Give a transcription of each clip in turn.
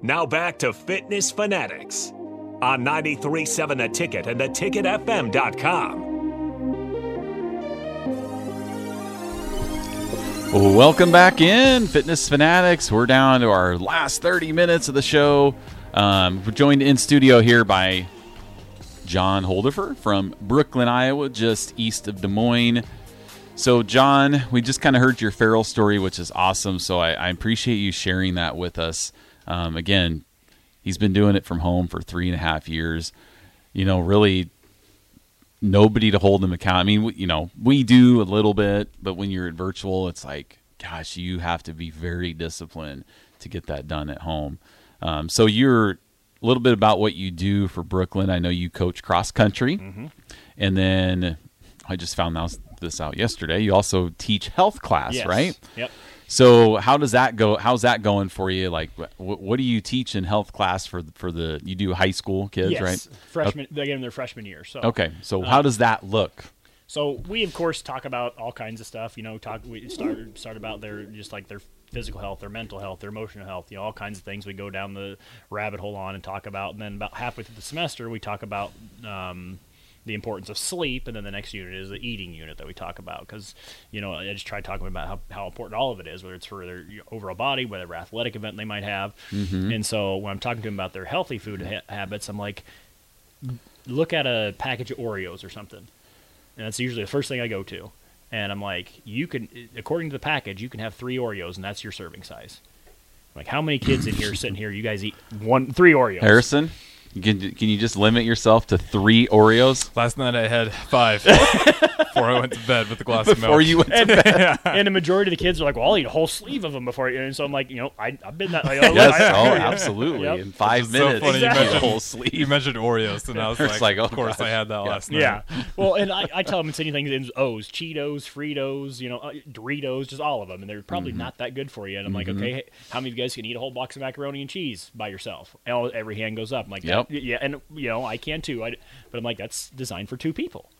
Now back to Fitness Fanatics on 93.7 The Ticket and theticketfm.com. Welcome back in, Fitness Fanatics. We're down to our last 30 minutes of the show. Um, we're joined in studio here by John Holdifer from Brooklyn, Iowa, just east of Des Moines. So, John, we just kind of heard your Farrell story, which is awesome. So, I, I appreciate you sharing that with us. Um, again, he's been doing it from home for three and a half years. You know, really nobody to hold him account. I mean, we, you know, we do a little bit, but when you're at virtual, it's like, gosh, you have to be very disciplined to get that done at home. Um, so you're a little bit about what you do for Brooklyn. I know you coach cross country, Mm-hmm. and then I just found this this out yesterday. You also teach health class, Yes. right? Yep. So how does that go? How's that going for you? Like, wh- what do you teach in health class for for the you do high school kids, yes. right? Freshman. They get in their freshman year. So Okay, so how does that look? So we of course talk about all kinds of stuff. You know, talk we start start about their just like their physical health, their mental health, their emotional health. You know, all kinds of things we go down the rabbit hole on and talk about. And then about halfway through the semester, we talk about um, the importance of sleep. And then the next unit is the eating unit that we talk about because you know I just try talking about how, how important all of it is, whether it's for their overall body, whether athletic event they might have. Mm-hmm. And so when I'm talking to them about their healthy food ha- habits, I'm like, look at a package of Oreos or something and that's usually the first thing I go to. And I'm like, you can, according to the package, you can have three Oreos, and that's your serving size. Like, how many kids in here sitting here? You guys eat one, three Oreos. Harrison, can can you just limit yourself to three Oreos Last night I had five before I went to bed with a glass of milk. before you went to bed? and the majority of the kids are like, well, I'll eat a whole sleeve of them before. And so I'm like, you know, I, I've been that. Like, oh, Yes, I- oh, absolutely. Yep. In five It's so minutes, funny you you mentioned- a whole sleeve. You mentioned Oreos, and I was like, like, oh, of course gosh. I had that Yeah. last night. Yeah. Well, and I, I tell them it's anything in O's, Cheetos, Fritos, you know, uh, Doritos, just all of them, and they're probably Mm-hmm. not that good for you. And I'm like, okay, hey, how many of you guys can eat a whole box of macaroni and cheese by yourself? And all, every hand goes up. I'm like, Yep. That- yeah, and you know, I can too. I, but I'm like, that's designed for two people.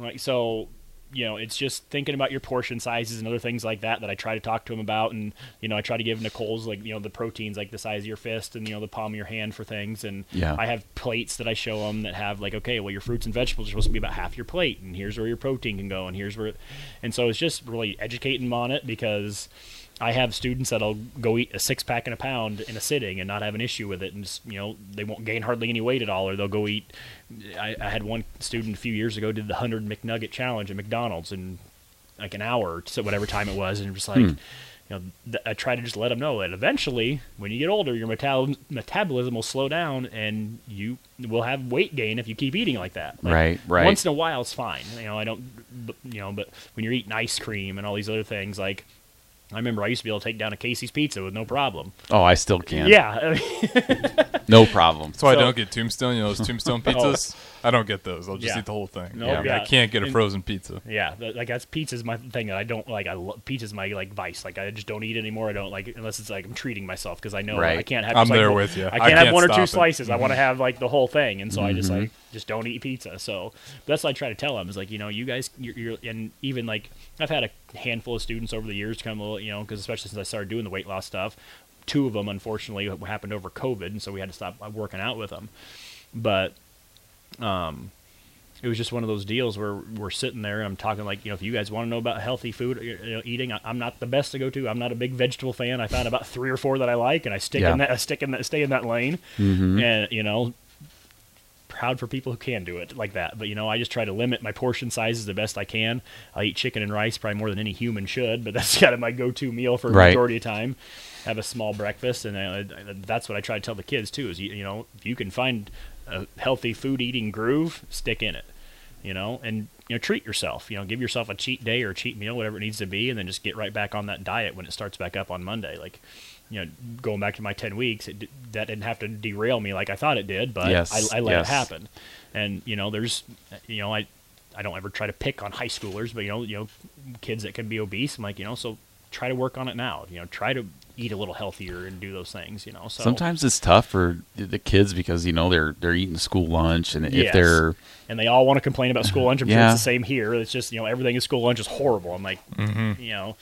I'm so. You know, it's just thinking about your portion sizes and other things like that that I try to talk to them about, and you know, I try to give Nicole's like you know the proteins like the size of your fist and you know the palm of your hand for things, and Yeah. I have plates that I show them that have like, okay, well, your fruits and vegetables are supposed to be about half your plate, and here's where your protein can go, and here's where, and so it's just really educating them on it because I have students that'll go eat a six pack and a pound in a sitting and not have an issue with it, and just, you know they won't gain hardly any weight at all, or they'll go eat. I, I had one student a few years ago did the hundred McNugget challenge at McDonald's in like an hour, so whatever time it was, and just like. Hmm. You know, th- I try to just let them know that eventually, when you get older, your metal- metabolism will slow down, and you will have weight gain if you keep eating like that. Like, Right, right. Once in a while, it's fine. You know, I don't, you know, but when you're eating ice cream and all these other things, like I remember I used to be able to take down a Casey's pizza with no problem. Oh, I still can. Yeah, no problem. That's why So- I don't get Tombstone. You know those Tombstone pizzas. Oh. I don't get those. I'll just Yeah. eat the whole thing. No, Like, yeah. I can't get a And- frozen pizza. yeah. th- Like that's pizza's my thing that I don't like. I lo- pizza's my like vice. Like I just don't eat anymore. I don't like unless it's like I'm treating myself because I know Right. I can't have. I'm just, there one- with you. I I can't have can't one or two it. slices. I want to have like the whole thing, and so I just Mm-hmm. like just don't eat pizza. So that's what I try to tell them is like you know you guys you're, you're and even like I've had a handful of students over the years come a little you know because especially since I started doing the weight loss stuff. Two of them, unfortunately, happened over COVID, and so we had to stop working out with them. But um, it was just one of those deals where we're sitting there and I'm talking like, you know, if you guys want to know about healthy food you know, eating, I, I'm not the best to go to. I'm not a big vegetable fan. I found about three or four that I like, and I stick Yeah. in that, I stick in that, stay in that lane, and you know, proud for people who can do it like that. But you know, I just try to limit my portion sizes the best I can. I eat chicken and rice probably more than any human should, but that's kind of my go-to meal for the Right. majority of time. Have a small breakfast, and uh, that's what I try to tell the kids too. Is you, you know, if you can find a healthy food eating groove, stick in it. You know, and you know, treat yourself. You know, give yourself a cheat day or a cheat meal, whatever it needs to be, and then just get right back on that diet when it starts back up on Monday. Like, you know, going back to my ten weeks, it, that didn't have to derail me like I thought it did, but Yes, I, I let yes. it happen. And you know, there's, you know, I, I don't ever try to pick on high schoolers, but you know, you know, kids that can be obese. I'm like, you know, so try to work on it now. You know, try to eat a little healthier and do those things. You know, so Sometimes it's tough for the kids because you know they're they're eating school lunch, and if Yes. they're and they all want to complain about school lunch. I'm sure Yeah. it's the same here. It's just you know everything in school lunch is horrible. I'm like, mm-hmm. you know,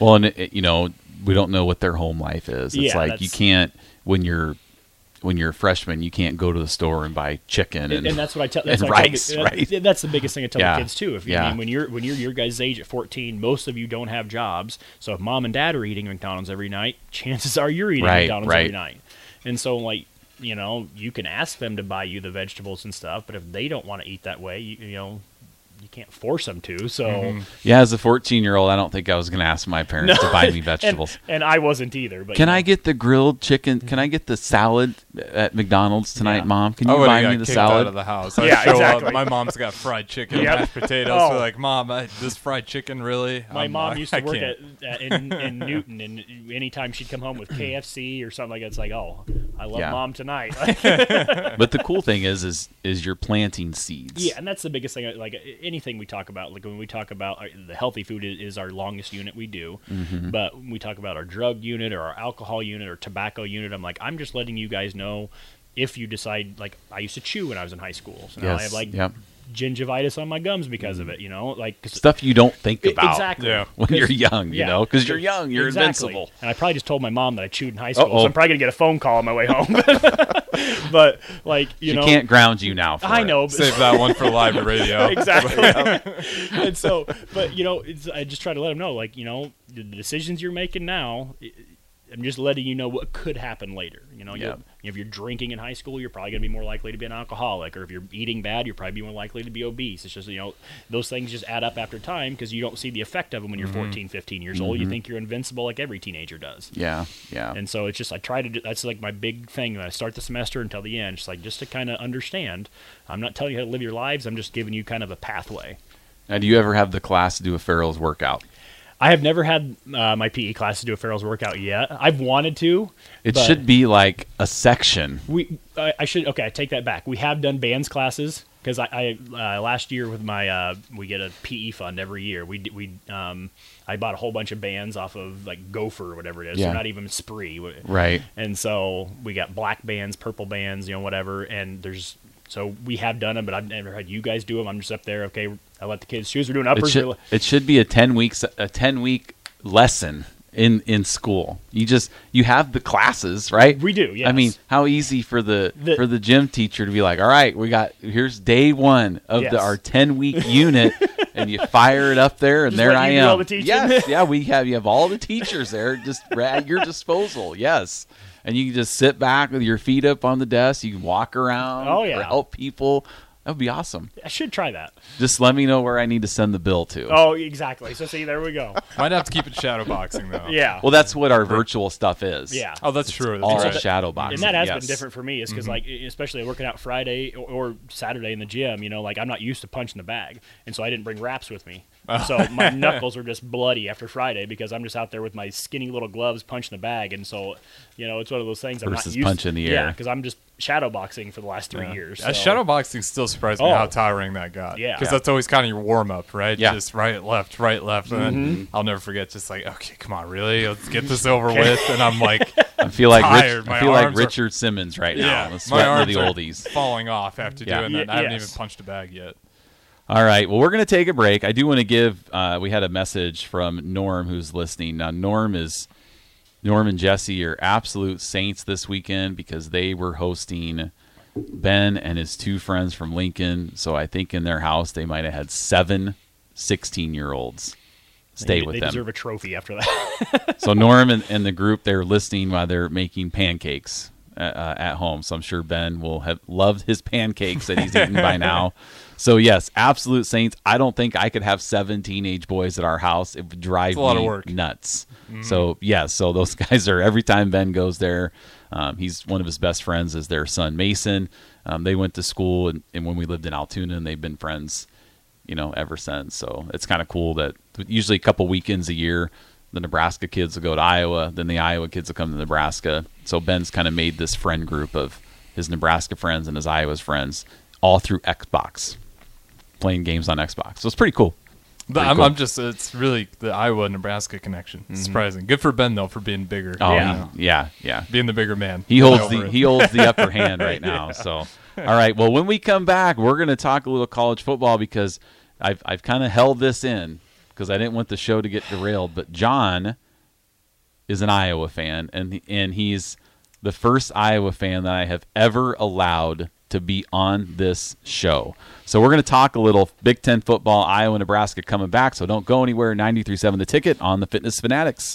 well, and it, you know we don't know what their home life is. It's Yeah, like you can't when you're when you're a freshman, you can't go to the store and buy chicken and, and, and that's what I tell. That's and tell rice, the- right? That's the biggest thing I tell Yeah. the kids too. If you, Yeah. I mean, when you're when you're your guys' age at 14, most of you don't have jobs. So if mom and dad are eating McDonald's every night, chances are you're eating Right, McDonald's right. every night. And so like you know, you can ask them to buy you the vegetables and stuff, but if they don't want to eat that way, you, you know, you can't force them to. So. Mm-hmm. Yeah, as a 14 year old, I don't think I was going to ask my parents to buy me vegetables. and I wasn't either. But Can you I get the grilled chicken? Can I get the salad at McDonald's tonight, Yeah. Mom? Can you buy me the salad out of the house. I Yeah, show exactly. up. My mom's got fried chicken, Yep. mashed potatoes. Oh. We're like, Mom, I, this fried chicken really? My I'm mom like, used to I work at, at in, in Newton, and anytime she'd come home with KFC or something like that, it's like, oh, I love Yeah. mom tonight. but the cool thing is, is is you're planting seeds. Yeah, and that's the biggest thing. Like anything we talk about, like when we talk about uh, the healthy food is, is our longest unit we do, Mm-hmm. but when we talk about our drug unit or our alcohol unit or tobacco unit, I'm like, I'm just letting you guys know if you decide. Like I used to chew when I was in high school, so now I Yes. have like Yep. Gingivitis on my gums because of it. You know, like Stuff you don't think about exactly Yeah. when you're young, you yeah. know, because you're young, you're Exactly. invincible. And I probably just told my mom that I chewed in high school, Uh-oh. so I'm probably gonna get a phone call on my way home. but like you she know, can't ground you now. For I it. know. but- Save that one for live radio. exactly. and so, but you know, it's, I just try to let them know, like you know, the decisions you're making now. i I'm just letting you know what could happen later. You know, Yeah. you'll- if you're drinking in high school, you're probably going to be more likely to be an alcoholic, or if you're eating bad, you're probably more likely to be obese. It's just you know those things just add up after time because you don't see the effect of them when you're mm-hmm. 14, 15 years old. You mm-hmm. think you're invincible like every teenager does. Yeah, yeah. And so it's just I try to do that's like my big thing when I start the semester until the end, just like just to kind of understand. I'm not telling you how to live your lives. I'm just giving you kind of a pathway. now, do you ever have the class do a Farrell's workout? I have never had uh, my PE class to do a Farrell's workout yet. I've wanted to. It should be like a section. We I, I should okay. I take that back. We have done bands classes because I, I uh, last year with my uh, we get a PE fund every year. We we um I bought a whole bunch of bands off of like Gopher or whatever it is. Yeah. They're not even Spree. Right. And so we got black bands, purple bands, you know, whatever. And there's so we have done them, but I've never had you guys do them. I'm just up there. Okay, I let the kids choose. We're doing It uppers. should, we're- it should be a 10 weeks a 10 week lesson in in school. You just you have the classes, right? We do, I mean, how easy for the, The- for the gym teacher to be like, "All right, we got here's day 1 of Yes. the our 10 week unit." And you fire it up there, and Just there I am. all the teaching? Yes, yeah, we have you have all the teachers there, just at your disposal. Yes, and you can just sit back with your feet up on the desk. You can walk around. Oh, or yeah. help people. That would be awesome. I should try that. Just let me know where I need to send the bill to. Oh, exactly. So see, there we go. Might have to keep it shadow boxing though. Yeah. Well, that's what our virtual stuff is. yeah. Oh, that's true. all That's right. shadow boxing. and that has yes. been different for me is because mm-hmm. like e- especially working out friday or, or saturday in the gym you know like i'm not used to punching the bag and so i didn't bring wraps with me oh. so my knuckles are just bloody after friday because i'm just out there with my skinny little gloves punching the bag and so you know it's one of those things i'm Versus not used punching the air. yeah because i'm just shadow boxing for the last three Yeah. years so- shadow boxing still surprised me Oh. how tiring that got. Yeah. because Yeah. that's always kind of your warm up, right? Yeah. just right, left, right, left, and Mm-hmm. then I'll never forget. Just like, okay, come on, really? Let's get this over with. And I'm like, I feel like tired. Rich, I feel like arms are- Richard Simmons right now. yeah, The my sweating of arms the oldies. falling off after Yeah. doing that. Ye- I haven't yes. even punched a bag yet. All right. Well, we're going to take a break. I do want to give. Uh, we had a message from Norm who's listening. Now, Norm is Norm and Jesse are absolute saints this weekend because they were hosting Ben and his two friends from Lincoln. So I think in their house they might have had seven 16 year olds stay they, with they them. They deserve a trophy after that So Norm and, and the group they're listening while they're making pancakes uh, uh, at home. So I'm sure Ben will have loved his pancakes that he's eaten by now. So yes, absolute saints. I don't think I could have seven teenage boys at our house. It would drive a lot me of work. nuts. So yes, so those guys are every time Ben goes there. Um, he's one of his best friends is their son Mason. Um, they went to school and, and when we lived in Altoona, and they've been friends you know, ever since. So it's kind of cool that usually a couple weekends a year, the Nebraska kids will go to Iowa, then the Iowa kids will come to Nebraska. So Ben's kind of made this friend group of his Nebraska friends and his Iowa's friends all through Xbox, playing games on Xbox. So it's pretty cool. But Pretty I'm, cool. I'm just, it's really the Iowa Nebraska connection. It's surprising. Good for Ben, though, for being bigger. Oh, Yeah. he- yeah, yeah. Being the bigger man. He holds the it. he holds the upper hand right now. So, all right. Well, when we come back, we're going to talk a little college football because I've I've kind of held this in because I didn't want the show to get derailed. But John is an Iowa fan, and and he's the first Iowa fan that I have ever allowed to be on this show. So we're going to talk a little Big Ten football, Iowa, Nebraska coming back. So don't go anywhere. 93.7 The Ticket on the Fitness Fanatics.